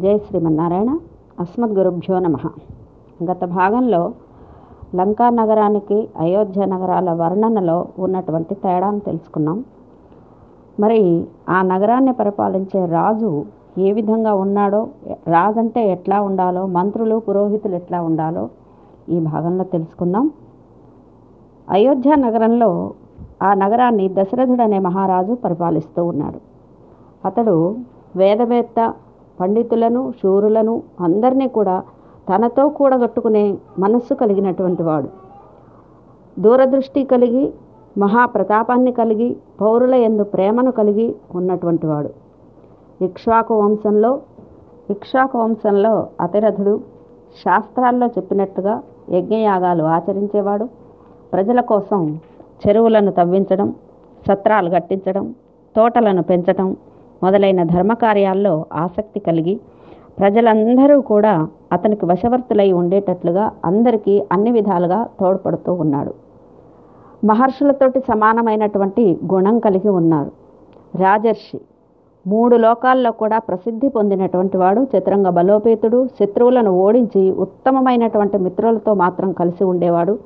జై శ్రీమన్నారాయణ. అస్మద్గురుభ్యో నమ. గత భాగంలో లంకా నగరానికి అయోధ్య నగరాల వర్ణనలో ఉన్నటువంటి తేడాను తెలుసుకున్నాం. మరి ఆ నగరాన్ని పరిపాలించే రాజు ఏ విధంగా ఉన్నాడో రాజు అంటే ఎట్లా ఉండాలో మంత్రులు పురోహితులు ఎట్లా ఉండాలో ఈ భాగంలో తెలుసుకుందాం. అయోధ్య నగరంలో ఆ నగరాన్ని దశరథుడు అనే మహారాజు పరిపాలిస్తూ ఉన్నాడు. అతడు వేదవేత్త పండితులను శూరులను అందరినీ కూడా తనతో కూడగట్టుకునే మనస్సు కలిగినటువంటి వాడు. దూరదృష్టి కలిగి మహాప్రతాపాన్ని కలిగి పౌరుల ఎందు ప్రేమను కలిగి ఉన్నటువంటి వాడు. ఇక్ష్వాకు వంశంలో ఇక్ష్వాకు వంశంలో అతిరథుడు శాస్త్రాల్లో చెప్పినట్టుగా యజ్ఞయాగాలు ఆచరించేవాడు. ప్రజల కోసం చెరువులను తవ్వించడం సత్రాలు కట్టించడం తోటలను పెంచడం మొదలైన ధర్మకార్యాల్లో ఆసక్తి కలిగి ప్రజలందరూ కూడా అతనికి వశవర్తులై ఉండేటట్లుగా అందరికీ అన్ని విధాలుగా తోడ్పడుతూ ఉన్నాడు. మహర్షులతోటి సమానమైనటువంటి గుణం కలిగి ఉన్నారు. రాజర్షి మూడు లోకాల్లో కూడా ప్రసిద్ధి పొందినటువంటి వాడు చతురంగ బలోపేతుడు శత్రువులను ఓడించి ఉత్తమమైనటువంటి మిత్రులతో మాత్రం కలిసి ఉండేవాడు.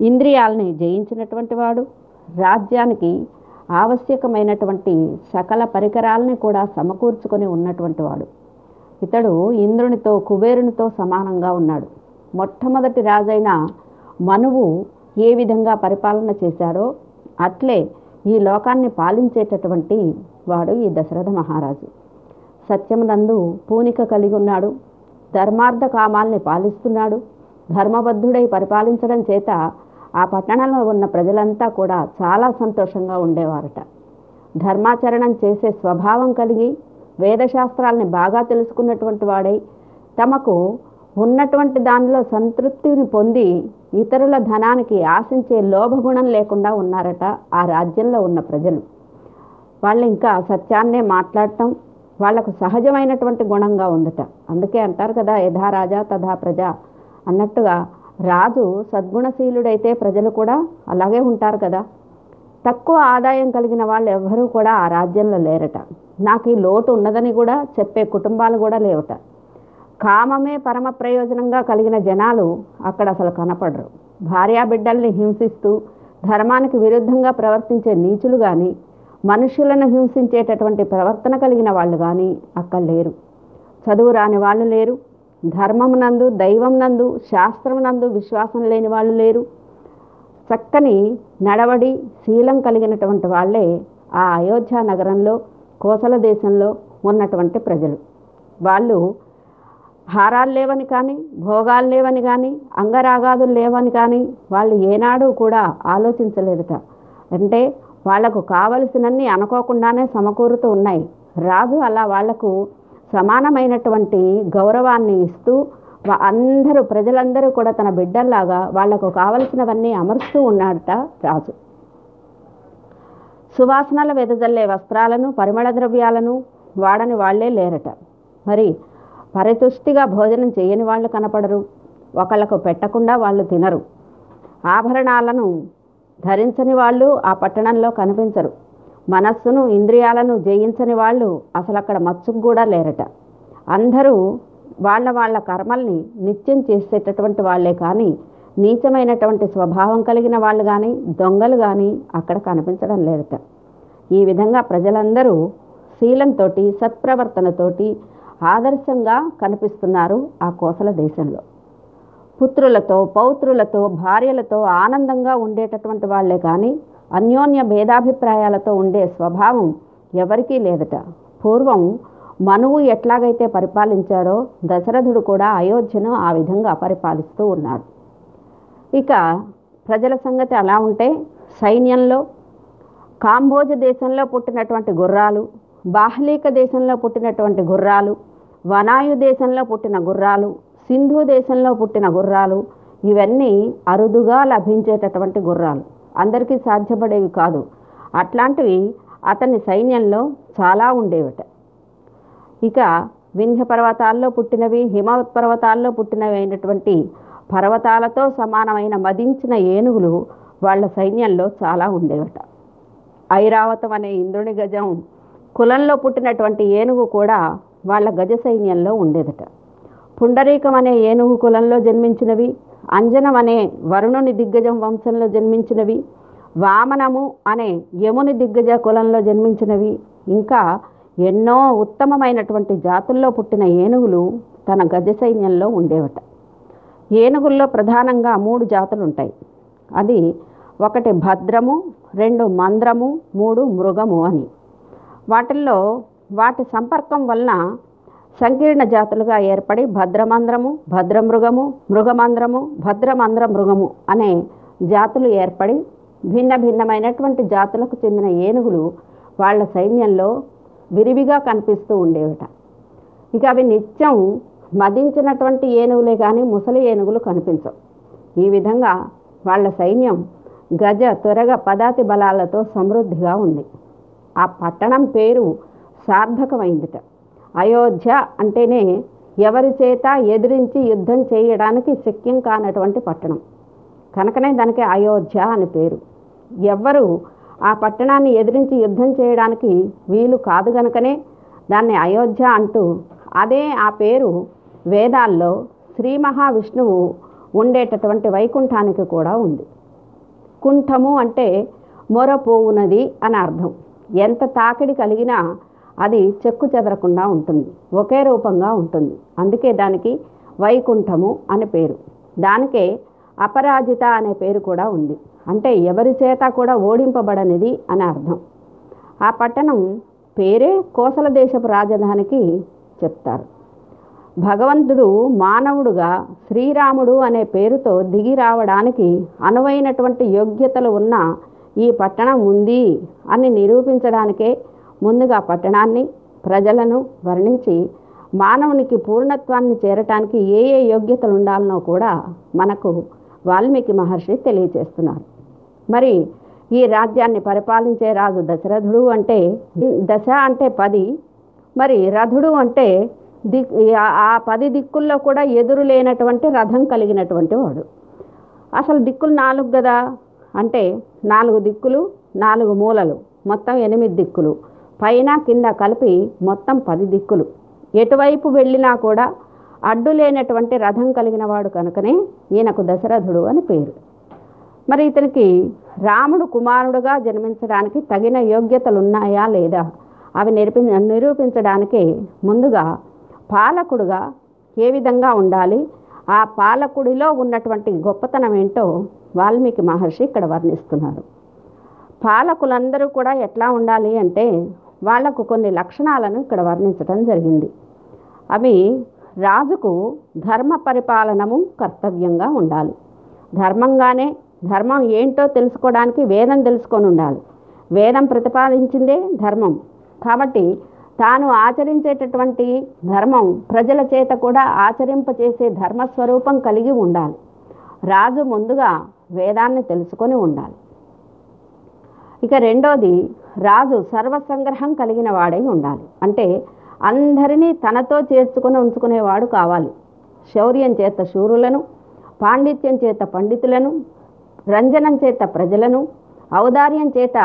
ఇంద్రియాలని జయించినటువంటి వాడు. రాజ్యానికి ఆవశ్యకమైనటువంటి సకల పరికరాలని కూడా సమకూర్చుకొని ఉన్నటువంటి వాడు. ఇతడు ఇంద్రునితో కుబేరునితో సమానంగా ఉన్నాడు. మొట్టమొదటి రాజైన మనువు ఏ విధంగా పరిపాలన చేశాడో అట్లే ఈ లోకాన్ని పాలించేటటువంటి వాడు ఈ దశరథ మహారాజు. సత్యమునందు పూనిక కలిగి ఉన్నాడు ధర్మార్థ కామాల్ని పాలిస్తున్నాడు. ధర్మబద్ధుడై పరిపాలించడం చేత ఆ పట్టణంలో ఉన్న ప్రజలంతా కూడా చాలా సంతోషంగా ఉండేవారట. ధర్మాచరణం చేసే స్వభావం కలిగి వేదశాస్త్రాల్ని బాగా తెలుసుకున్నటువంటి వాడై తమకు ఉన్నటువంటి దానిలో సంతృప్తిని పొంది ఇతరుల ధనానికి ఆశించే లోభగుణం లేకుండా ఉన్నారట ఆ రాజ్యంలో ఉన్న ప్రజలు. వాళ్ళు ఇంకా సత్యాన్నే మాట్లాడటం వాళ్ళకు సహజమైనటువంటి గుణంగా ఉందట. అందుకే అంటారు కదా యథా రాజా తథా ప్రజ అన్నట్టుగా రాజు సద్గుణశీలుడైతే ప్రజలు కూడా అలాగే ఉంటారు కదా. తక్కువ ఆదాయం కలిగిన వాళ్ళు ఎవ్వరూ కూడా ఆ రాజ్యంలో లేరట. నాకు ఈ లోటు ఉన్నదని కూడా చెప్పే కుటుంబాలు కూడా లేవట. కామమే పరమ ప్రయోజనంగా కలిగిన జనాలు అక్కడ అసలు కనపడరు. భార్యాబిడ్డల్ని హింసిస్తూ ధర్మానికి విరుద్ధంగా ప్రవర్తించే నీచులు కానీ మనుషులను హింసించేటటువంటి ప్రవర్తన కలిగిన వాళ్ళు కానీ అక్కడ లేరు. చదువు రాని వాళ్ళు లేరు. ధర్మమునందు దైవమునందు శాస్త్రమునందు శాస్త్రం నందు విశ్వాసం లేని వాళ్ళు లేరు. చక్కని నడవడి శీలం కలిగినటువంటి వాళ్ళే ఆ అయోధ్య నగరంలో కోసల దేశంలో ఉన్నటువంటి ప్రజలు. వాళ్ళు హారాలు లేవని కానీ భోగాలు లేవని కానీ అంగరాగాదులు లేవని కానీ వాళ్ళు ఏనాడు కూడా ఆలోచించలేదుట. అంటే వాళ్ళకు కావలసినన్ని అనుకోకుండానే సమకూరుతూ ఉన్నాయి. రాజు అలా వాళ్ళకు సమానమైనటువంటి గౌరవాన్ని ఇస్తూ అందరూ ప్రజలందరూ కూడా తన బిడ్డల్లాగా వాళ్ళకు కావలసినవన్నీ అమరుస్తూ ఉన్నాడట రాజు. సువాసనల వెదజల్లే వస్త్రాలను పరిమళ ద్రవ్యాలను వాడని వాళ్ళే లేరట. మరి పరితుష్టిగా భోజనం చేయని వాళ్ళు కనపడరు ఒకళ్ళకు పెట్టకుండా వాళ్ళు తినరు. ఆభరణాలను ధరించని వాళ్ళు ఆ పట్టణంలో కనిపించరు. మనస్సును ఇంద్రియాలను జయించని వాళ్ళు అసలు అక్కడ మచ్చుకు కూడా లేరట. అందరూ వాళ్ళ వాళ్ళ కర్మల్ని నిత్యం చేసేటటువంటి వాళ్ళే కానీ నీచమైనటువంటి స్వభావం కలిగిన వాళ్ళు కానీ దొంగలు కానీ అక్కడ కనిపించడం లేదట. ఈ విధంగా ప్రజలందరూ శీలంతో సత్ప్రవర్తనతోటి ఆదర్శంగా కనిపిస్తున్నారు ఆ కోసల దేశంలో. పుత్రులతో పౌత్రులతో భార్యలతో ఆనందంగా ఉండేటటువంటి వాళ్ళే కానీ అన్యోన్య భేదాభిప్రాయాలతో ఉండే స్వభావం ఎవరికీ లేదట. పూర్వం మనువు ఎట్లాగైతే పరిపాలించాడో దశరథుడు కూడా అయోధ్యను ఆ విధంగా పరిపాలిస్తూ ఉన్నాడు. ఇక ప్రజల సంగతి అలా ఉంటే సైన్యంలో కాంబోజ దేశంలో పుట్టినటువంటి గుర్రాలు బాహ్లీక దేశంలో పుట్టినటువంటి గుర్రాలు వనాయు దేశంలో పుట్టిన గుర్రాలు సింధు దేశంలో పుట్టిన గుర్రాలు ఇవన్నీ అరుదుగా లభించేటటువంటి గుర్రాలు. అందరికీ సాధ్యపడేవి కాదు. అట్లాంటివి అతని సైన్యంలో చాలా ఉండేవిట. ఇక వింధ్య పర్వతాల్లో పుట్టినవి హిమవత్ పర్వతాల్లో పుట్టినవి అయినటువంటి పర్వతాలతో సమానమైన మదించిన ఏనుగులు వాళ్ళ సైన్యంలో చాలా ఉండేవట. ఐరావతం అనే ఇంద్రుని గజం కులంలో పుట్టినటువంటి ఏనుగు కూడా వాళ్ళ గజ సైన్యంలో ఉండేదట. పుండరీకం అనే ఏనుగు కులంలో జన్మించినవి అంజనం అనే వరుణుని దిగ్గజం వంశంలో జన్మించినవి వామనము అనే యముని దిగ్గజ కులంలో జన్మించినవి. ఇంకా ఎన్నో ఉత్తమమైనటువంటి జాతుల్లో పుట్టిన ఏనుగులు తన గజ సైన్యంలో ఉండేవట. ఏనుగుల్లో ప్రధానంగా మూడు జాతులు ఉంటాయి అది ఒకటి భద్రము రెండు మంద్రము మూడు మృగము అని. వాటిల్లో వాటి సంపర్కం వలన సంకీర్ణ జాతులుగా ఏర్పడి భద్రమంద్రము భద్రమృగము మృగమంద్రము భద్రమంద్ర మృగము అనే జాతులు ఏర్పడి భిన్న భిన్నమైనటువంటి జాతులకు చెందిన ఏనుగులు వాళ్ళ సైన్యంలో విరివిగా కనిపిస్తూ ఉండేవిట. ఇక అవి నిత్యం మదించినటువంటి ఏనుగులే కానీ ముసలి ఏనుగులు కనిపించవు. ఈ విధంగా వాళ్ళ సైన్యం గజ త్వరగ పదాతి బలాలతో సమృద్ధిగా ఉంది. ఆ పట్టణం పేరు సార్థకమైందిట. అయోధ్య అంటేనే ఎవరి చేత ఎదిరించి యుద్ధం చేయడానికి శక్యం కానటువంటి పట్టణం. కనుకనే దానికి అయోధ్య అని పేరు. ఎవ్వరు ఆ పట్టణాన్ని ఎదిరించి యుద్ధం చేయడానికి వీలు కాదు గనుకనే దాన్ని అయోధ్య అంటూ అదే ఆ పేరు వేదాల్లో శ్రీ మహావిష్ణువు ఉండేటటువంటి వైకుంఠానికి కూడా ఉంది. కుంఠము అంటే మొరపోవునది అని అర్థం. ఎంత తాకిడి కలిగినా అది చెక్కు చెదరకుండా ఉంటుంది. ఒకే రూపంగా ఉంటుంది. అందుకే దానికి వైకుంఠము అనే పేరు. దానికే అపరాజిత అనే పేరు కూడా ఉంది. అంటే ఎవరి చేత కూడా ఓడింపబడనిది అని అర్థం. ఆ పట్టణం పేరే కోసల దేశపు రాజధానికి చెప్తారు. భగవంతుడు మానవుడుగా శ్రీరాముడు అనే పేరుతో దిగి రావడానికి అనువైనటువంటి యోగ్యతలు ఉన్న ఈ పట్టణం ఉంది అని నిరూపించడానికే ముందుగా పట్టణాన్ని ప్రజలను వర్ణించి మానవునికి పూర్ణత్వాన్ని చేరటానికి ఏ ఏ యోగ్యతలు ఉండాలనో కూడా మనకు వాల్మీకి మహర్షి తెలియచేస్తున్నారు. మరి ఈ రాజ్యాన్ని పరిపాలించే రాజు దశరథుడు అంటే దశ అంటే పది. మరి రథుడు అంటే దిక్ ఆ- ఆ పది దిక్కుల్లో కూడా ఎదురు లేనటువంటి రథం కలిగినటువంటి వాడు. అసలు దిక్కులు నాలుగు కదా అంటే నాలుగు దిక్కులు నాలుగు మూలలు మొత్తం ఎనిమిది దిక్కులు. పైన కింద కలిపి మొత్తం పది దిక్కులు. ఎటువైపు వెళ్ళినా కూడా అడ్డు లేనటువంటి రథం కలిగిన వాడు కనుకనే ఈయనకు దశరథుడు అని పేరు. మరి ఇతనికి రాముడు కుమారుడుగా జన్మించడానికి తగిన యోగ్యతలు ఉన్నాయా లేదా? అవి నిరూపి నిరూపించడానికి ముందుగా పాలకుడుగా ఏ విధంగా ఉండాలి? ఆ పాలకుడిలో ఉన్నటువంటి గొప్పతనం ఏంటో వాల్మీకి మహర్షి ఇక్కడ వర్ణిస్తున్నారు. పాలకులందరూ కూడా ఎట్లా ఉండాలి అంటే వాళ్ళకు కొన్ని లక్షణాలను ఇక్కడ వర్ణించడం జరిగింది. అవి రాజుకు ధర్మ పరిపాలనము కర్తవ్యంగా ఉండాలి. ధర్మంగానే ధర్మం ఏంటో తెలుసుకోవడానికి వేదం తెలుసుకొని ఉండాలి. వేదం ప్రతిపాదించిందే ధర్మం. కాబట్టి తాను ఆచరించేటటువంటి ధర్మం ప్రజల చేత కూడా ఆచరింపచేసే ధర్మస్వరూపం కలిగి ఉండాలి. రాజు ముందుగా వేదాన్ని తెలుసుకొని ఉండాలి. ఇక రెండోది రాజు సర్వసంగ్రహం కలిగిన వాడై ఉండాలి. అంటే అందరినీ తనతో చేర్చుకొని ఉంచుకునేవాడు కావాలి. శౌర్యం చేత శూరులను పాండిత్యం చేత పండితులను రంజనం చేత ప్రజలను ఔదార్యం చేత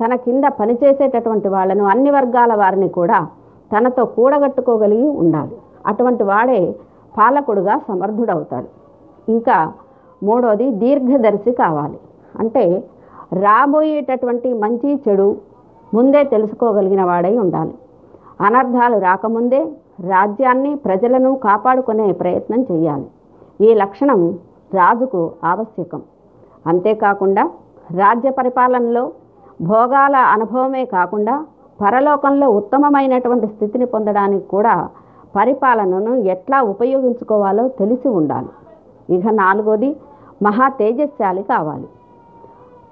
తన కింద పనిచేసేటటువంటి వాళ్ళను అన్ని వర్గాల వారిని కూడా తనతో కూడగట్టుకోగలిగి ఉండాలి. అటువంటి వాడే పాలకుడుగా సమర్థుడవుతాడు. ఇంకా మూడోది దీర్ఘదర్శి కావాలి. అంటే రాబోయేటటువంటి మంచి చెడు ముందే తెలుసుకోగలిగిన వాడై ఉండాలి. అనర్థాలు రాకముందే రాజ్యాన్ని ప్రజలను కాపాడుకునే ప్రయత్నం చేయాలి ఈ లక్షణం రాజుకు ఆవశ్యకం. అంతేకాకుండా రాజ్య పరిపాలనలో భోగాల అనుభవమే కాకుండా పరలోకంలో ఉత్తమమైనటువంటి స్థితిని పొందడానికి కూడా పరిపాలనను ఎట్లా ఉపయోగించుకోవాలో తెలిసి ఉండాలి. ఇక నాలుగోది మహా తేజస్శాలి కావాలి.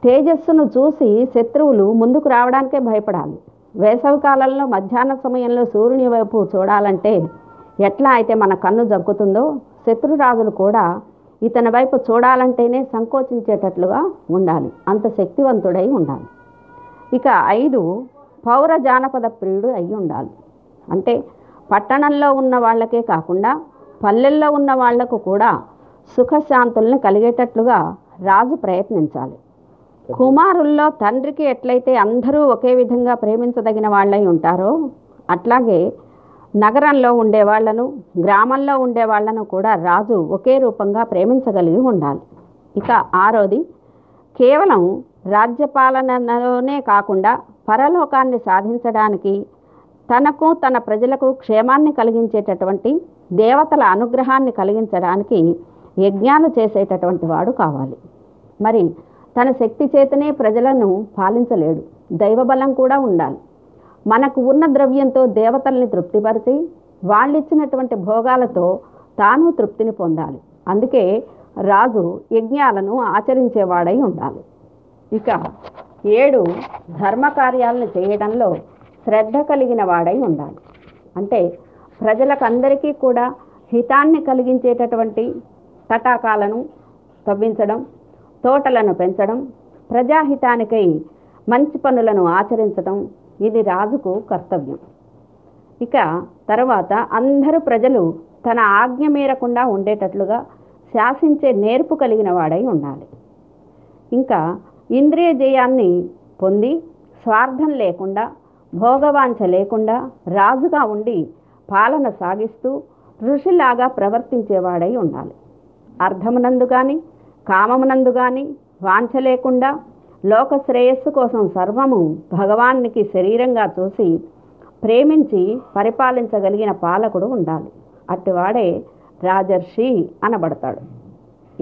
తేజస్సును చూసి శత్రువులు ముందుకు రావడానికే భయపడాలి. వేసవి కాలంలో మధ్యాహ్న సమయంలో సూర్యుని వైపు చూడాలంటే ఎట్లా అయితే మన కన్ను జంకుతుందో శత్రురాజులు కూడా ఇతని వైపు చూడాలంటేనే సంకోచించేటట్లుగా ఉండాలి. అంత శక్తివంతుడై ఉండాలి. ఇక ఐదు పౌర జానపద ప్రియుడు అయి ఉండాలి. అంటే పట్టణంలో ఉన్న వాళ్ళకే కాకుండా పల్లెల్లో ఉన్న వాళ్ళకు కూడా సుఖశాంతుల్ని కలిగేటట్లుగా రాజు ప్రయత్నించాలి. కుమారుల్లో తండ్రికి ఎట్లయితే అందరూ ఒకే విధంగా ప్రేమించదగిన వాళ్ళై ఉంటారో అట్లాగే నగరంలో ఉండే వాళ్ళను గ్రామంలో ఉండే వాళ్ళను కూడా రాజు ఒకే రూపంగా ప్రేమించగలిగి ఉండాలి. ఇక ఆరోది కేవలం రాజ్యపాలనలోనే కాకుండా పరలోకాన్ని సాధించడానికి తనకు తన ప్రజలకు క్షేమాన్ని కలిగించేటటువంటి దేవతల అనుగ్రహాన్ని కలిగించడానికి యజ్ఞాలు చేసేటటువంటి వాడు కావాలి. మరి తన శక్తి చేతనే ప్రజలను పాలించలేడు. దైవబలం కూడా ఉండాలి. మనకు ఉన్న ద్రవ్యంతో దేవతల్ని తృప్తిపరిచి వాళ్ళిచ్చినటువంటి భోగాలతో తాను తృప్తిని పొందాలి. అందుకే రాజు యజ్ఞాలను ఆచరించేవాడై ఉండాలి. ఇక ఏడు ధర్మకార్యాలను చేయడంలో శ్రద్ధ కలిగిన వాడై ఉండాలి. అంటే ప్రజలకందరికీ కూడా హితాన్ని కలిగించేటటువంటి తటాకాలను తవ్వించడం తోటలను పెంచడం ప్రజాహితానికై మంచి పనులను ఆచరించడం ఇది రాజుకు కర్తవ్యం. ఇక తర్వాత అందరూ ప్రజలు తన ఆజ్ఞ మీరకుండా ఉండేటట్లుగా శాసించే నేర్పు కలిగిన వాడై ఉండాలి. ఇంకా ఇంద్రియ జయాన్ని పొంది స్వార్థం లేకుండా భోగవాంఛ లేకుండా రాజుగా ఉండి పాలన సాగిస్తూ ఋషిలాగా ప్రవర్తించేవాడై ఉండాలి. అర్థమునందు కానీ కామమునందు కానీ వాంఛ లేకుండా లోక శ్రేయస్సు కోసం సర్వము భగవానికి శరీరంగా చూసి ప్రేమించి పరిపాలించగలిగిన పాలకుడు ఉండాలి. అట్టివాడే రాజర్షి అనబడతాడు.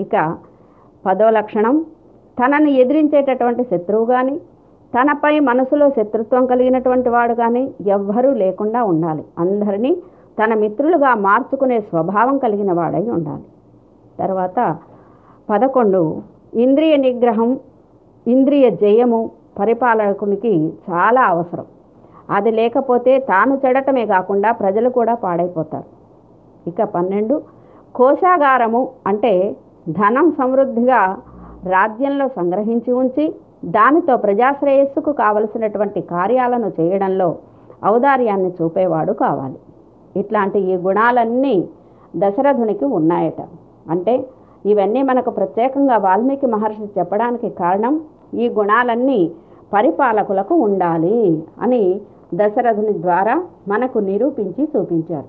ఇక పదో లక్షణం తనను ఎదిరించేటటువంటి శత్రువు కానీ తనపై మనసులో శత్రుత్వం కలిగినటువంటి వాడు కానీ ఎవ్వరూ లేకుండా ఉండాలి. అందరినీ తన మిత్రులుగా మార్చుకునే స్వభావం కలిగిన వాడై ఉండాలి. తర్వాత పదకొండు. ఇంద్రియ నిగ్రహం ఇంద్రియ జయము పరిపాలకునికి చాలా అవసరం. అది లేకపోతే తాను చెడటమే కాకుండా ప్రజలు కూడా పాడైపోతారు. ఇక పన్నెండు. కోశాగారము అంటే ధనం సమృద్ధిగా రాజ్యంలో సంగ్రహించి ఉంచి దానితో ప్రజాశ్రేయస్సుకు కావలసినటువంటి కార్యాలను చేయడంలో ఔదార్యాన్ని చూపేవాడు కావాలి. ఇట్లాంటి ఈ గుణాలన్నీ దశరథునికి ఉన్నాయట. అంటే ఇవన్నీ మనకు ప్రత్యేకంగా వాల్మీకి మహర్షి చెప్పడానికి కారణం ఈ గుణాలన్నీ పరిపాలకులకు ఉండాలి అని దశరథుని ద్వారా మనకు నిరూపించి చూపించారు.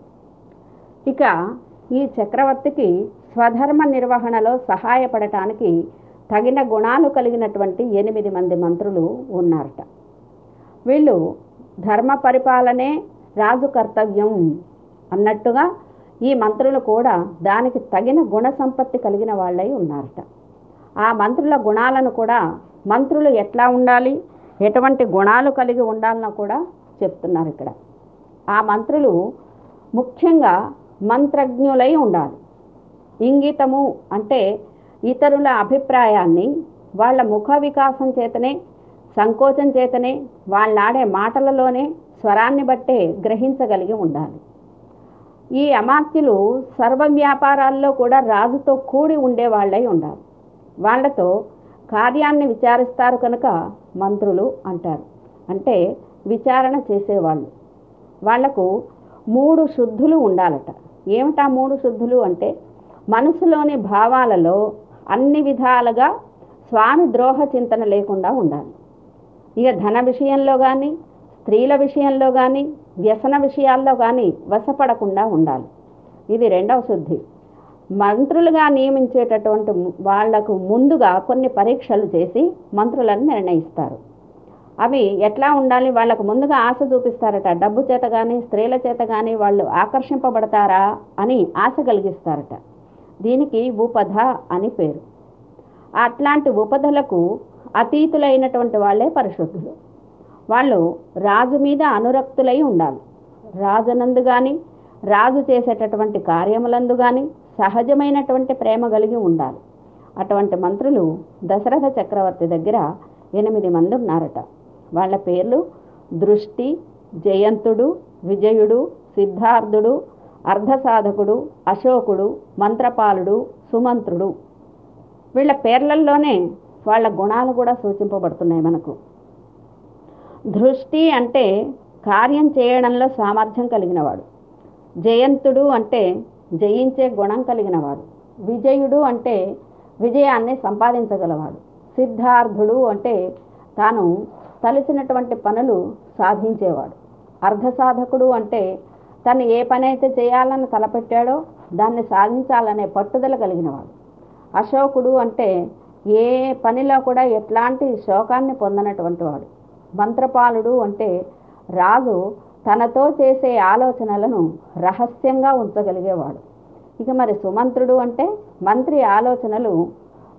ఇక ఈ చక్రవర్తికి స్వధర్మ నిర్వహణలో సహాయపడటానికి తగిన గుణాలు కలిగినటువంటి ఎనిమిది మంది మంత్రులు ఉన్నారట. వీళ్ళు ధర్మ పరిపాలనే రాజు కర్తవ్యం అన్నట్టుగా ఈ మంత్రులు కూడా దానికి తగిన గుణ సంపత్తి కలిగిన వాళ్ళై ఉన్నారట. ఆ మంత్రుల గుణాలను కూడా మంత్రులు ఎట్లా ఉండాలి ఎటువంటి గుణాలు కలిగి ఉండాలనో కూడా చెప్తున్నారు ఇక్కడ. ఆ మంత్రులు ముఖ్యంగా మంత్రజ్ఞులై ఉండాలి. ఇంగితము అంటే ఇతరుల అభిప్రాయాన్ని వాళ్ళ ముఖ వికాసం చేతనే సంకోచం చేతనే వాళ్ళాడే మాటలలోనే స్వరాన్ని బట్టే గ్రహించగలిగి ఉండాలి. ఈ అమాత్యులు సర్వ వ్యాపారాల్లో కూడా రాజుతో కూడి ఉండేవాళ్ళై ఉండాలి. వాళ్ళతో కార్యాన్ని విచారిస్తారు కనుక మంత్రులు అంటారు. అంటే విచారణ చేసేవాళ్ళు. వాళ్ళకు మూడు శుద్ధులు ఉండాలట. ఏమిటా మూడు శుద్ధులు అంటే మనసులోని భావాలలో అన్ని విధాలుగా స్వామి ద్రోహ చింతన లేకుండా ఉండాలి. ఇక ధన విషయంలో కానీ స్త్రీల విషయంలో కానీ వ్యసన విషయాల్లో కానీ వశపడకుండా ఉండాలి. ఇది రెండవ శుద్ధి. మంత్రులుగా నియమించేటటువంటి వాళ్ళకు ముందుగా కొన్ని పరీక్షలు చేసి మంత్రులను నిర్ణయిస్తారు. అవి ఎట్లా ఉండాలి? వాళ్ళకు ముందుగా ఆశ చూపిస్తారట. డబ్బు చేత కానీ స్త్రీల చేత కానీ వాళ్ళు ఆకర్షింపబడతారా అని ఆశ కలిగిస్తారట. దీనికి ఉపధ అని పేరు. అట్లాంటి ఉపధలకు అతీతులైనటువంటి వాళ్ళే పరిశుద్ధులు. వాళ్ళు రాజు మీద అనురక్తులై ఉండాలి. రాజునందు కానీ రాజు చేసేటటువంటి కార్యములందు కానీ సహజమైనటువంటి ప్రేమ కలిగి ఉండాలి. అటువంటి మంత్రులు దశరథ చక్రవర్తి దగ్గర ఎనిమిది మంది ఉన్నారట. వాళ్ళ పేర్లు దృష్టి జయంతుడు విజయుడు సిద్ధార్థుడు అర్ధసాధకుడు అశోకుడు మంత్రపాలుడు సుమంత్రుడు. వీళ్ళ పేర్లల్లోనే వాళ్ళ గుణాలు కూడా సూచింపబడుతున్నాయి మనకు. దృష్టి అంటే కార్యం చేయడంలో సామర్థ్యం కలిగినవాడు. జయంతుడు అంటే జయించే గుణం కలిగినవాడు. విజయుడు అంటే విజయాన్ని సంపాదించగలవాడు. సిద్ధార్థుడు అంటే తాను తలిసినటువంటి పనులు సాధించేవాడు. అర్ధసాధకుడు అంటే తను ఏ పని అయితే చేయాలని తలపెట్టాడో దాన్ని సాధించాలనే పట్టుదల కలిగినవాడు. అశోకుడు అంటే ఏ పనిలో కూడా ఎట్లాంటి శోకాన్ని పొందనటువంటి వాడు. మంత్రపాలుడు అంటే రాజు తనతో చేసే ఆలోచనలను రహస్యంగా ఉంచగలిగేవాడు. ఇక మరి సుమంత్రుడు అంటే మంత్రి ఆలోచనలు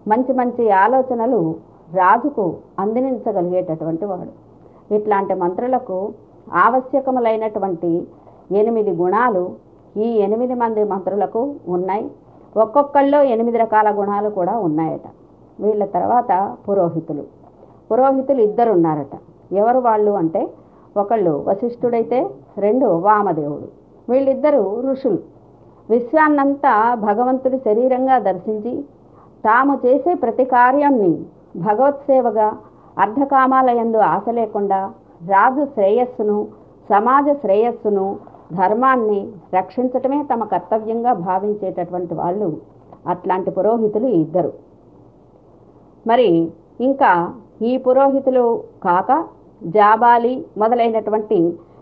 మంచి మంచి ఆలోచనలు రాజుకు అందించగలిగేటటువంటి వాడు. ఇట్లాంటి మంత్రులకు ఆవశ్యకములైనటువంటి ఎనిమిది గుణాలు ఈ ఎనిమిది మంది మంత్రులకు ఉన్నాయి. ఒక్కొక్కళ్ళు ఎనిమిది రకాల గుణాలు కూడా ఉన్నాయట. వీళ్ళ తర్వాత పురోహితులు. పురోహితులు ఇద్దరు ఉన్నారట ఎవరు వాళ్ళు అంటే ఒకళ్ళు వశిష్ఠుడైతే రెండు వామదేవుడు. వీళ్ళిద్దరూ ఋషులు. విశ్వాన్నంతా భగవంతుడి శరీరంగా దర్శించి తాము చేసే ప్రతి కార్యాన్ని భగవత్ సేవగా అర్ధకామాలయందు ఆశ లేకుండా రాజు శ్రేయస్సును సమాజ శ్రేయస్సును ధర్మాన్ని రక్షించటమే తమ కర్తవ్యంగా భావించేటటువంటి వాళ్ళు అట్లాంటి పురోహితులు ఇద్దరు. మరి ఇంకా ఈ పురోహితులు కాక జాబాలి మొదలైనటువంటి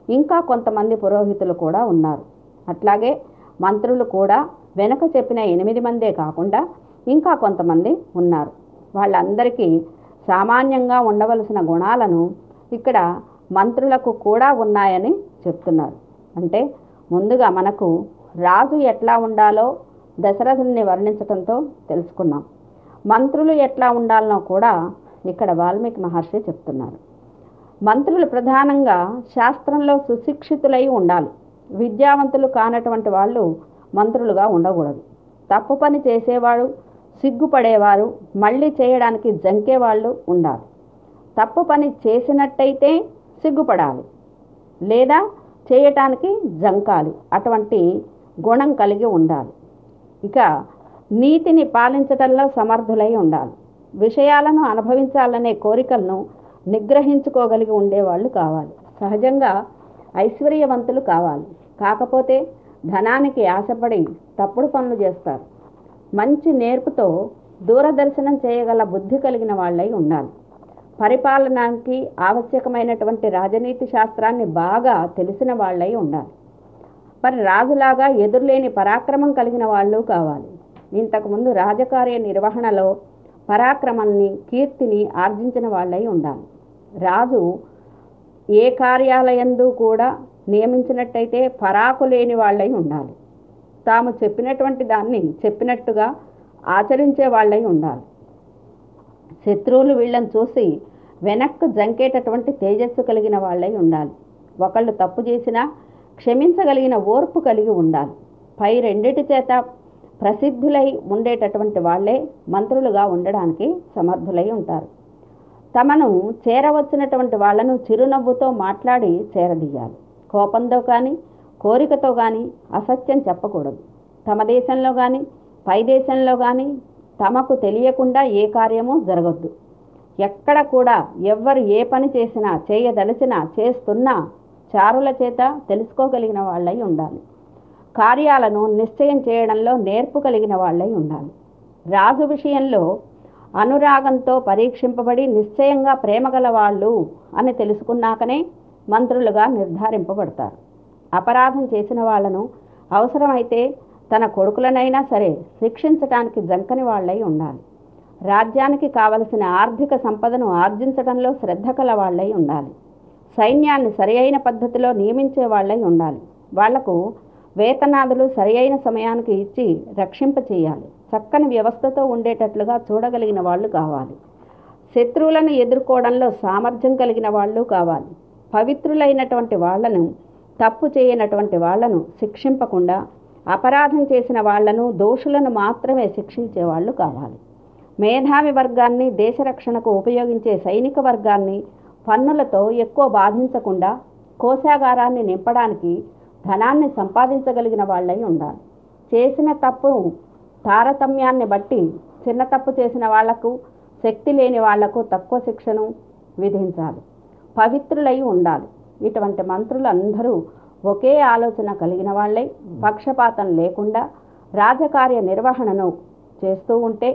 ఇంకా కొంతమంది పురోహితులు కూడా ఉన్నారు. అట్లాగే మంత్రులు కూడా వెనక చెప్పిన ఎనిమిది మందే కాకుండా ఇంకా కొంతమంది ఉన్నారు. వాళ్ళందరికీ సామాన్యంగా ఉండవలసిన గుణాలను ఇక్కడ మంత్రులకు కూడా ఉన్నాయని చెప్తున్నారు. అంటే ముందుగా మనకు రాజు ఎట్లా ఉండాలో దశరథుని వర్ణించడంతో తెలుసుకున్నాం. మంత్రులు ఎట్లా ఉండాలనో కూడా ఇక్కడ వాల్మీకి మహర్షి చెప్తున్నారు. మంత్రులు ప్రధానంగా శాస్త్రంలో సుశిక్షితులై ఉండాలి. విద్యావంతులు కానటువంటి వాళ్ళు మంత్రులుగా ఉండకూడదు. తప్పు పని చేసేవాడు సిగ్గుపడేవారు మళ్ళీ చేయడానికి జంకేవాళ్ళు ఉండాలి. తప్పు పని చేసినట్టయితే సిగ్గుపడాలి. లేదా చేయటానికి జంకాలి. అటువంటి గుణం కలిగి ఉండాలి. ఇక నీతిని పాలించటంలో సమర్థులై ఉండాలి. విషయాలను అనుభవించాలనే కోరికలను నిగ్రహించుకోగలిగి ఉండేవాళ్ళు కావాలి. సహజంగా ఐశ్వర్యవంతులు కావాలి. కాకపోతే ధనానికి ఆశపడి తప్పుడు పనులు చేస్తారు. మంచి నేర్పుతో దూరదర్శనం చేయగల బుద్ధి కలిగిన వాళ్ళై ఉండాలి. పరిపాలనకి ఆవశ్యకమైనటువంటి రాజనీతి శాస్త్రాన్ని బాగా తెలిసిన వాళ్ళై ఉండాలి. మరి రాజులాగా ఎదురులేని పరాక్రమం కలిగిన వాళ్ళు కావాలి. ఇంతకుముందు రాజకార్య నిర్వహణలో పరాక్రమాన్ని కీర్తిని ఆర్జించిన వాళ్ళై ఉండాలి. రాజు ఏ కార్యాలయందు కూడా నియమించినట్టయితే పరాకు లేని వాళ్ళై ఉండాలి. తాము చెప్పినటువంటి దాన్ని చెప్పినట్టుగా ఆచరించే వాళ్ళై ఉండాలి. శత్రువులు వీళ్ళని చూసి వెనక్కు జంకేటటువంటి తేజస్సు కలిగిన వాళ్ళై ఉండాలి. ఒకళ్ళు తప్పు చేసినా క్షమించగలిగిన ఓర్పు కలిగి ఉండాలి. పై రెండిటి చేత ప్రసిద్ధులై ఉండేటటువంటి వాళ్ళే మంత్రులుగా ఉండడానికి సమర్థులై ఉంటారు. తమను చేరవచ్చినటువంటి వాళ్ళను చిరునవ్వుతో మాట్లాడి చేరదీయాలి. కోపంతో కానీ కోరికతో కానీ అసత్యం చెప్పకూడదు. తమ దేశంలో కానీ పై దేశంలో కానీ తమకు తెలియకుండా ఏ కార్యము జరగద్దు. ఎక్కడ కూడా ఎవ్వరు ఏ పని చేసినా చేయదలిచినా చేస్తున్నా చారుల చేత తెలుసుకోగలిగిన వాళ్ళై ఉండాలి. కార్యాలను నిశ్చయం చేయడంలో నేర్పు కలిగిన వాళ్ళై ఉండాలి. రాజు విషయంలో అనురాగంతో పరీక్షింపబడి నిశ్చయంగా ప్రేమగల వాళ్ళు అని తెలుసుకున్నాకనే మంత్రులుగా నిర్ధారింపబడతారు. అపరాధం చేసిన వాళ్ళను అవసరమైతే తన కొడుకులనైనా సరే శిక్షించటానికి జంకని వాళ్ళై ఉండాలి. రాజ్యానికి కావలసిన ఆర్థిక సంపదను ఆర్జించడంలో శ్రద్ధ కల వాళ్ళై ఉండాలి. సైన్యాన్ని సరి అయిన పద్ధతిలో నియమించే వాళ్ళై ఉండాలి. వాళ్ళకు వేతనాదులు సరి అయిన సమయానికి ఇచ్చి రక్షింప చేయాలి. చక్కని వ్యవస్థతో ఉండేటట్లుగా చూడగలిగిన వాళ్ళు కావాలి. శత్రువులను ఎదుర్కోవడంలో సామర్థ్యం కలిగిన వాళ్ళు కావాలి. పవిత్రులైనటువంటి వాళ్ళను తప్పు చేయనటువంటి వాళ్ళను శిక్షింపకుండా అపరాధం చేసిన వాళ్ళను దోషులను మాత్రమే శిక్షించే వాళ్ళు కావాలి. మేధావి వర్గాన్ని దేశ రక్షణకు ఉపయోగించే సైనిక వర్గాన్ని పన్నులతో ఎక్కువ బాధించకుండా కోశాగారాన్ని నింపడానికి ధనాన్ని సంపాదించగలిగిన వాళ్ళై ఉండాలి. చేసిన తప్పు తారతమ్యాన్ని బట్టి చిన్న తప్పు చేసిన వాళ్ళకు శక్తి లేని వాళ్ళకు తక్కువ శిక్షను విధించాలి. పవిత్రులై ఉండాలి. ఇటువంటి మంత్రులు అందరూ ఒకే ఆలోచన కలిగిన వాళ్ళై పక్షపాతం లేకుండా రాజకార్య నిర్వహణను చేస్తూ ఉంటే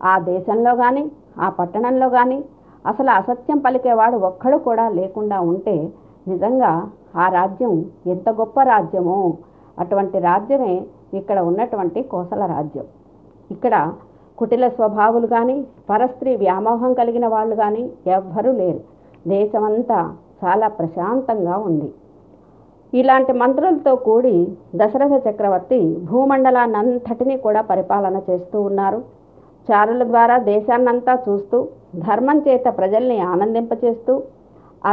ఆ దేశంలో కానీ ఆ పట్టణంలో కానీ అసలు అసత్యం పలికేవాడు ఒక్కడు కూడా లేకుండా ఉంటే నిజంగా ఆ రాజ్యం ఎంత గొప్ప రాజ్యమో అటువంటి రాజ్యమే ఇక్కడ ఉన్నటువంటి కోసల రాజ్యం. ఇక్కడ కుటిల స్వభావులు కానీ పరస్త్రీ వ్యామోహం కలిగిన వాళ్ళు కానీ ఎవ్వరూ లేరు. దేశమంతా చాలా ప్రశాంతంగా ఉంది. ఇలాంటి మంత్రులతో కూడి దశరథ చక్రవర్తి భూమండలాన్నంతటినీ కూడా పరిపాలన చేస్తూ ఉన్నారు. చారుల ద్వారా దేశాన్నంతా చూస్తూ ధర్మం చేత ప్రజల్ని ఆనందింపచేస్తూ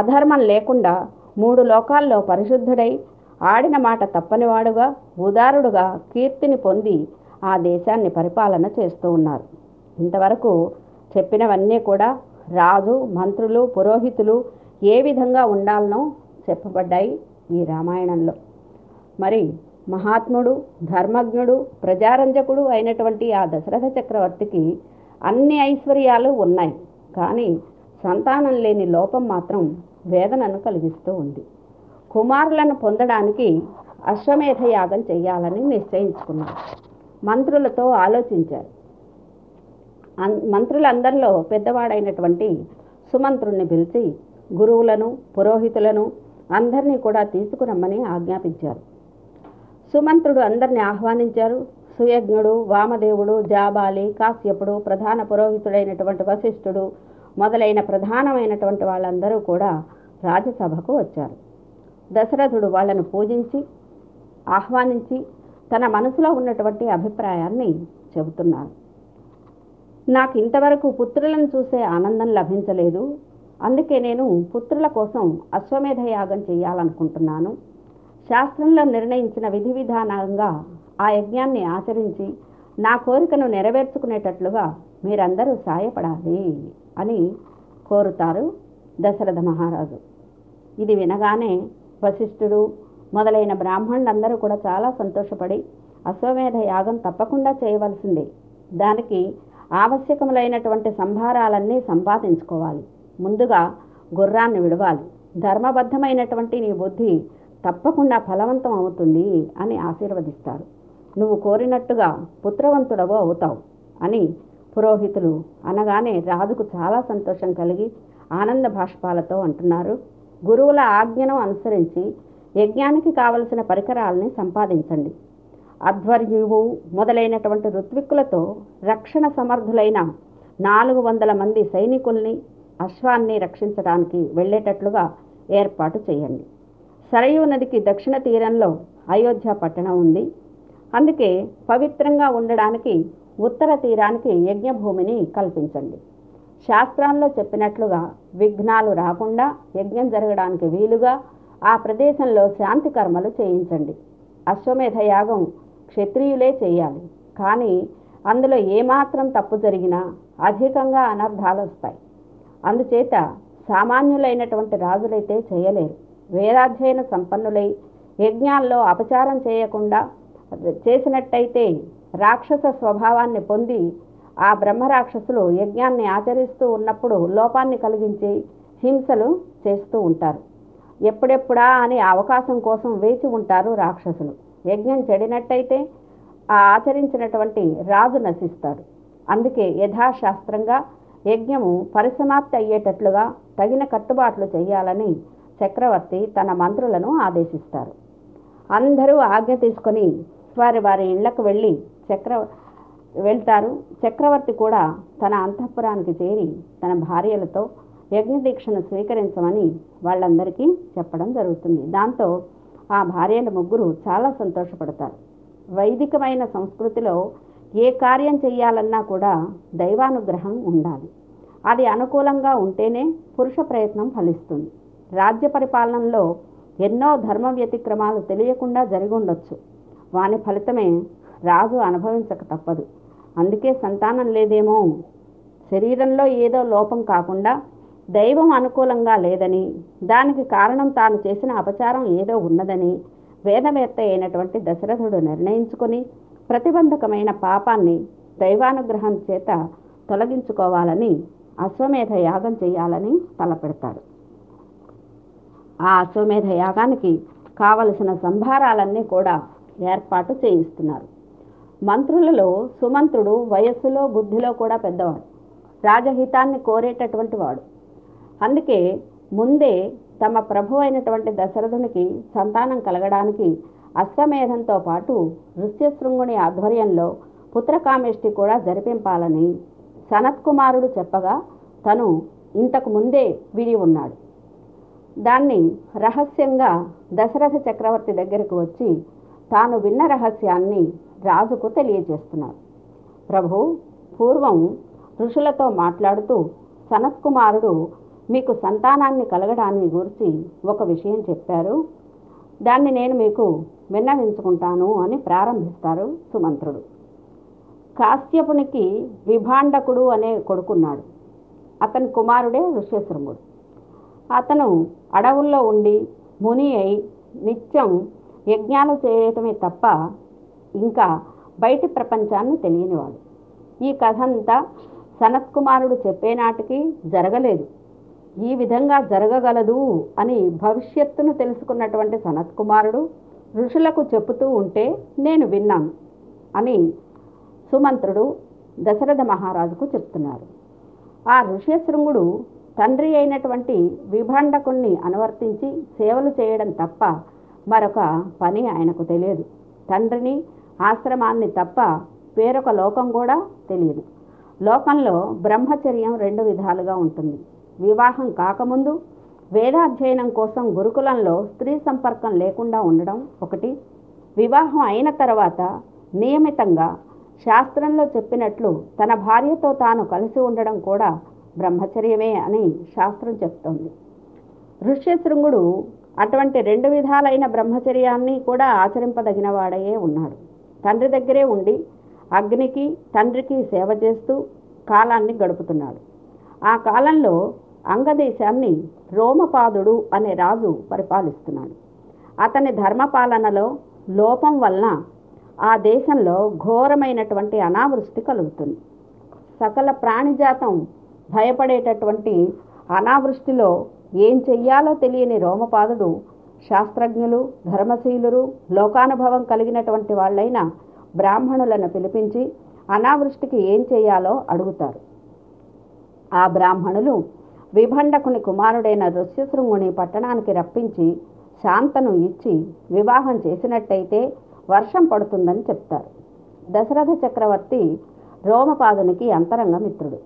అధర్మం లేకుండా మూడు లోకాల్లో పరిశుద్ధుడై ఆడిన మాట తప్పనివాడుగా ఉదారుడుగా కీర్తిని పొంది ఆ దేశాన్ని పరిపాలన చేస్తూ ఉన్నారు. ఇంతవరకు చెప్పినవన్నీ కూడా రాజు మంత్రులు పురోహితులు ఏ విధంగా ఉండాలనో చెప్పబడ్డాయి ఈ రామాయణంలో. మరి మహాత్ముడు ధర్మజ్ఞుడు ప్రజారంజకుడు అయినటువంటి ఆ దశరథ చక్రవర్తికి అన్ని ఐశ్వర్యాలు ఉన్నాయి. కానీ సంతానం లేని లోపం మాత్రం వేదనను కలిగిస్తూ ఉంది. కుమారులను పొందడానికి అశ్వమేధ యాగం చేయాలని నిశ్చయించుకున్నారు. మంత్రులతో ఆలోచించారు. మంత్రులందరిలో పెద్దవాడైనటువంటి సుమంత్రుణ్ణి పిలిచి గురువులను పురోహితులను అందరినీ కూడా తీసుకురమ్మని ఆజ్ఞాపించారు. సుమంత్రుడు అందరిని ఆహ్వానించారు. సుయజ్ఞుడు వామదేవుడు జాబాలి కాశ్యపుడు ప్రధాన పురోహితుడైనటువంటి వశిష్ఠుడు మొదలైన ప్రధానమైనటువంటి వాళ్ళందరూ కూడా రాజసభకు వచ్చారు. దశరథుడు వాళ్ళను పూజించి ఆహ్వానించి తన మనసులో ఉన్నటువంటి అభిప్రాయాన్ని చెబుతున్నారు. నాకు ఇంతవరకు పుత్రులను చూసే ఆనందం లభించలేదు. అందుకే నేను పుత్రుల కోసం అశ్వమేధ యాగం చేయాలనుకుంటున్నాను. శాస్త్రంలో నిర్ణయించిన విధి విధానంగా ఆ యజ్ఞాన్ని ఆచరించి నా కోరికను నెరవేర్చుకునేటట్లుగా మీరందరూ సాయపడాలి. అని కోరుతారు దశరథ మహారాజు. ఇది వినగానే వశిష్ఠుడు మొదలైన బ్రాహ్మణులందరూ కూడా చాలా సంతోషపడి అశ్వమేధ యాగం తప్పకుండా చేయవలసిందే. దానికి ఆవశ్యకములైనటువంటి సంభారాలన్నీ సంపాదించుకోవాలి. ముందుగా గుర్రాన్ని విడవాలి. ధర్మబద్ధమైనటువంటి నీ బుద్ధి తప్పకుండా ఫలవంతం అవుతుంది అని ఆశీర్వదిస్తారు. నువ్వు కోరినట్టుగా పుత్రవంతుడవు అవుతావు అని పురోహితులు అనగానే రాజుకు చాలా సంతోషం కలిగి ఆనంద భాష్పాలతో అంటున్నారు. గురువుల ఆజ్ఞను అనుసరించి యజ్ఞానికి కావలసిన పరికరాలని సంపాదించండి. అధ్వర్యువు మొదలైనటువంటి ఋత్విక్కులతో రక్షణ సమర్థులైన నాలుగు వందల మంది సైనికుల్ని అశ్వాన్ని రక్షించడానికి వెళ్ళేటట్లుగా ఏర్పాటు చేయండి. సరయూ నదికి దక్షిణ తీరంలో అయోధ్య పట్టణం ఉంది. అందుకే పవిత్రంగా ఉండడానికి ఉత్తర తీరానికి యజ్ఞభూమిని కల్పించండి. శాస్త్రాల్లో చెప్పినట్లుగా విఘ్నాలు రాకుండా యజ్ఞం జరగడానికి వీలుగా ఆ ప్రదేశంలో శాంతి కర్మలు చేయించండి. అశ్వమేధ యాగం క్షత్రియులే చేయాలి. కానీ అందులో ఏమాత్రం తప్పు జరిగినా అధికంగా అనర్థాలు వస్తాయి. అందుచేత సామాన్యులైనటువంటి రాజులైతే చేయలేరు. వేదాధ్యయన సంపన్నులై యజ్ఞాల్లో అపచారం చేయకుండా చేసినట్టయితే రాక్షస స్వభావాన్ని పొంది ఆ బ్రహ్మరాక్షసులు యజ్ఞాన్ని ఆచరిస్తూ ఉన్నప్పుడు లోపాన్ని కలిగించి హింసలు చేస్తూ ఉంటారు. ఎప్పుడెప్పుడా అని అవకాశం కోసం వేచి ఉంటారు రాక్షసులు. యజ్ఞం చెడినట్టయితే ఆ ఆచరించినటువంటి రాజు నశిస్తాడు. అందుకే యథాశాస్త్రంగా యజ్ఞము పరిసమాప్తి అయ్యేటట్లుగా తగిన కట్టుబాట్లు చేయాలని చక్రవర్తి తన మంత్రులను ఆదేశిస్తారు. అందరూ ఆజ్ఞ తీసుకొని వారి వారి ఇళ్ళకు వెళ్ళి చక్ర వెళ్తారు. చక్రవర్తి కూడా తన అంతఃపురానికి చేరి తన భార్యలతో యజ్ఞదీక్షను స్వీకరించమని వాళ్ళందరికీ చెప్పడం జరుగుతుంది. దాంతో ఆ భార్యల ముగ్గురు చాలా సంతోషపడతారు. వైదికమైన సంస్కృతిలో ఏ కార్యం చేయాలన్నా కూడా దైవానుగ్రహం ఉండాలి. అది అనుకూలంగా ఉంటేనే పురుష ప్రయత్నం ఫలిస్తుంది. రాజ్య పరిపాలనలో ఎన్నో ధర్మ వ్యతిక్రమాలు తెలియకుండా జరిగి ఉండొచ్చు. వాని ఫలితమే రాజు అనుభవించక తప్పదు. అందుకే సంతానం లేదేమో. శరీరంలో ఏదో లోపం కాకుండా దైవం అనుకూలంగా లేదని దానికి కారణం తాను చేసిన అపచారం ఏదో ఉన్నదని వేదవేత్త అయినటువంటి దశరథుడు నిర్ణయించుకొని ప్రతిబంధకమైన పాపాన్ని దైవానుగ్రహం చేత తొలగించుకోవాలని అశ్వమేధ యాగం చేయాలని తలపెడతాడు. ఆ అశ్వమేధ యాగానికి కావలసిన సంభారాలన్నీ కూడా ఏర్పాటు చేయిస్తున్నారు. మంత్రులలో సుమంత్రుడు వయస్సులో బుద్ధిలో కూడా పెద్దవాడు. రాజహితాన్ని కోరేటటువంటి వాడు. అందుకే ముందే తమ ప్రభు అయినటువంటి దశరథునికి సంతానం కలగడానికి అశ్వమేధంతో పాటు నృత్యశృంగుని ఆధ్వర్యంలో పుత్రకామేష్టి కూడా జరిపింపాలని సనత్కుమారుడు చెప్పగా తను ఇంతకు ముందే విని ఉన్నాడు. దాన్ని రహస్యంగా దశరథ చక్రవర్తి దగ్గరకు వచ్చి తాను విన్న రహస్యాన్ని రాజుకు తెలియజేస్తున్నారు. ప్రభు పూర్వం ఋషులతో మాట్లాడుతూ సనత్కుమారుడు మీకు సంతానాన్ని కలగడాన్ని గురించి ఒక విషయం చెప్పారు. దాన్ని నేను మీకు విన్నవించుకుంటాను అని ప్రారంభిస్తారు సుమంత్రుడు. కాశ్యపునికి విభాండకుడు అనే కొడుకున్నాడు. అతని కుమారుడే ఋష్యశృంగుడు. అతను అడవుల్లో ఉండి ముని అయి నిత్యం యజ్ఞాలు చేయటమే తప్ప ఇంకా బయటి ప్రపంచాన్ని తెలియనివాడు ఈ కథ అంతా సనత్కుమారుడు చెప్పేనాటికి జరగలేదు. ఈ విధంగా జరగగలదు అని భవిష్యత్తును తెలుసుకున్నటువంటి సనత్కుమారుడు ఋషులకు చెబుతూ ఉంటే నేను విన్నాను అని సుమంత్రుడు దశరథ మహారాజుకు చెప్తున్నారు. ఆ ఋష్యశృంగుడు తండ్రి అయినటువంటి విభాండకుణ్ణి అనువర్తించి సేవలు చేయడం తప్ప మరొక పని ఆయనకు తెలియదు. తండ్రిని ఆశ్రమాన్ని తప్ప వేరొక లోకం కూడా తెలియదు. లోకంలో బ్రహ్మచర్యం రెండు విధాలుగా ఉంటుంది. వివాహం కాకముందు వేదాధ్యయనం కోసం గురుకులంలో స్త్రీ సంపర్కం లేకుండా ఉండడం ఒకటి. వివాహం అయిన తర్వాత నియమితంగా శాస్త్రంలో చెప్పినట్లు తన భార్యతో తాను కలిసి ఉండడం కూడా బ్రహ్మచర్యమే అని శాస్త్రం చెప్తోంది. ఋష్యశృంగుడు అటువంటి రెండు విధాలైన బ్రహ్మచర్యాన్ని కూడా ఆచరింపదగిన వాడయే ఉన్నాడు. తండ్రి దగ్గరే ఉండి అగ్నికి తండ్రికి సేవ చేస్తూ కాలాన్ని గడుపుతున్నాడు. ఆ కాలంలో అంగదేశాన్ని రోమపాదుడు అనే రాజు పరిపాలిస్తున్నాడు. అతని ధర్మపాలనలో లోపం వలన ఆ దేశంలో ఘోరమైనటువంటి అనావృష్టి కలుగుతుంది. సకల ప్రాణిజాతం భయపడేటటువంటి అనావృష్టిలో ఏం చెయ్యాలో తెలియని రోమపాదుడు శాస్త్రజ్ఞులు ధర్మశీలురు లోకానుభవం కలిగినటువంటి వాళ్ళైన బ్రాహ్మణులను పిలిపించి అనావృష్టికి ఏం చేయాలో అడుగుతారు. ఆ బ్రాహ్మణులు విభండకుని కుమారుడైన ఋష్యశృంగుని పట్టణానికి రప్పించి శాంతను ఇచ్చి వివాహం చేసినట్టయితే వర్షం పడుతుందని చెప్తారు. దశరథ చక్రవర్తి రోమపాదునికి అంతరంగ మిత్రుడు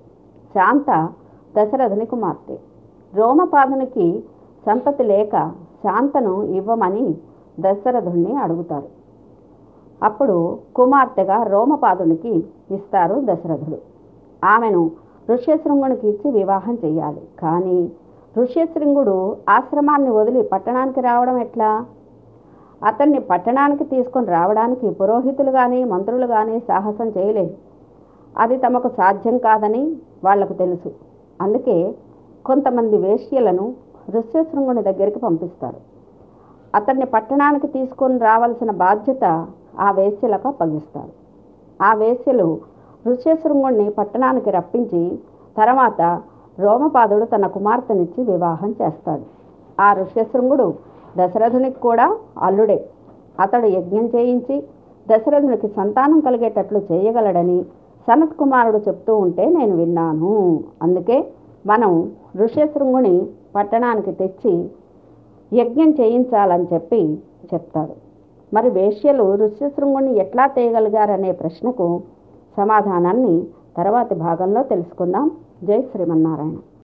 శాంత దశరథుని కుమార్తె. రోమపాదునికి సంతతి లేక శాంతను ఇవ్వమని దశరథుణ్ణి అడుగుతారు. అప్పుడు కుమార్తెగా రోమపాదునికి ఇస్తారు దశరథుడు. ఆమెను ఋష్యశృంగునికి ఇచ్చి వివాహం చేయాలి కానీ ఋష్యశృంగుడు ఆశ్రమాన్ని వదిలి పట్టణానికి రావడం ఎట్లా? అతన్ని పట్టణానికి తీసుకొని రావడానికి పురోహితులు కానీ మంత్రులు కానీ సాహసం చేయలేదు. అది తమకు సాధ్యం కాదని వాళ్ళకు తెలుసు. అందుకే కొంతమంది వేశ్యలను ఋష్యశృంగుని దగ్గరికి పంపిస్తారు. అతన్ని పట్టణానికి తీసుకొని రావాల్సిన బాధ్యత ఆ వేశ్యలకు అప్పగిస్తారు. ఆ వేశ్యలు ఋష్యశృంగుణ్ణి పట్టణానికి రప్పించి తర్వాత రోమపాదుడు తన కుమార్తెనిచ్చి వివాహం చేస్తాడు. ఆ ఋష్యశృంగుడు దశరథునికి కూడా అల్లుడే. అతడు యజ్ఞం చేయించి దశరథునికి సంతానం కలిగేటట్లు చేయగలడని సనత్ కుమారుడు చెప్తూ ఉంటే నేను విన్నాను. అందుకే మనం ఋష్యశృంగుని పట్టణానికి తెచ్చి యజ్ఞం చేయించాలని చెప్పి చెప్తాడు. మరి వేష్యలు ఋష్యశృంగుని ఎట్లా తేయగలిగారనే ప్రశ్నకు సమాధానాన్ని తర్వాతి భాగంలో తెలుసుకుందాం. జై శ్రీమన్నారాయణ.